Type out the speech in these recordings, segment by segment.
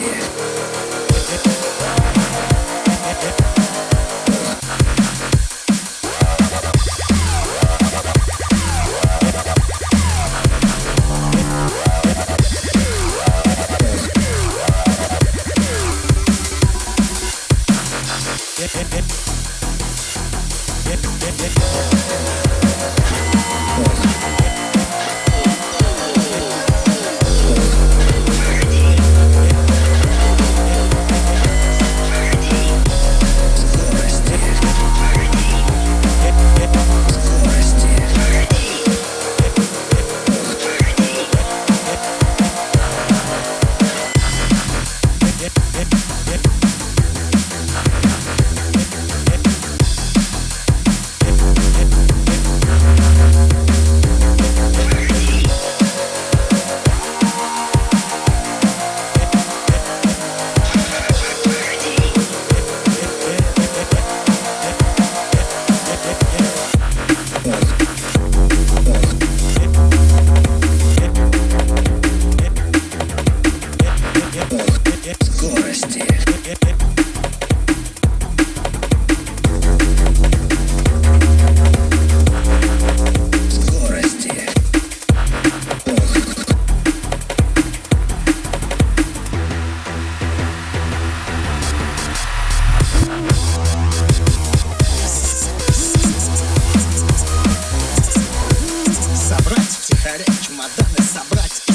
did.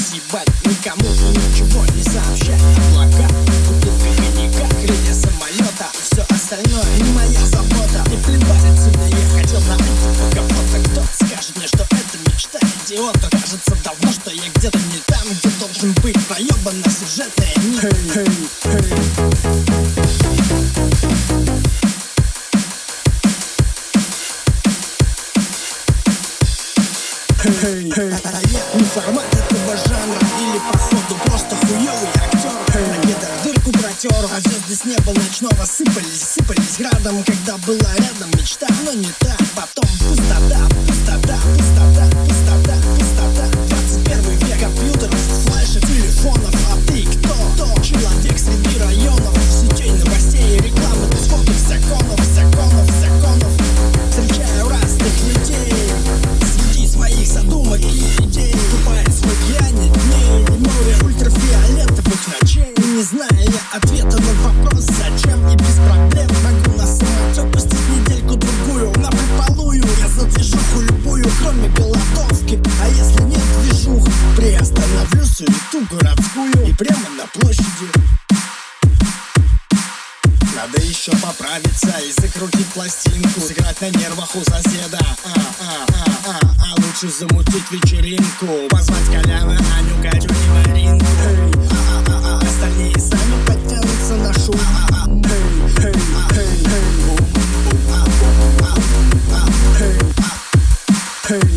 Съебать Никому ничего не сообщать Облака, бутылка коньяка, крылья самолета. Все остальное не моя забота. И плевать отсюда я хотел на кого-то. Кто скажет мне, что это мечта идиота? Кажется давно, что я где-то не там, где должен быть Проебана сюжетная нить. Hey, hey, hey. Hey, hey. А я не формат Или походу просто хуёвый актер. На дырку протер А звезды с неба ночного сыпались Сыпались градом, когда была рядом мечта Но не так, потом Пустота, пустота, пустота, пустота все поправится. И закрутить пластинку, сыграть на нервах у соседа. А, а, а, а, а лучше замутить вечеринку. Позвать Коляна, Аню, Катю и Маринку. Hey, а, а, а, а, Остальные сами подтянутся на шум. А, а, а, эй, эй, эй, эй,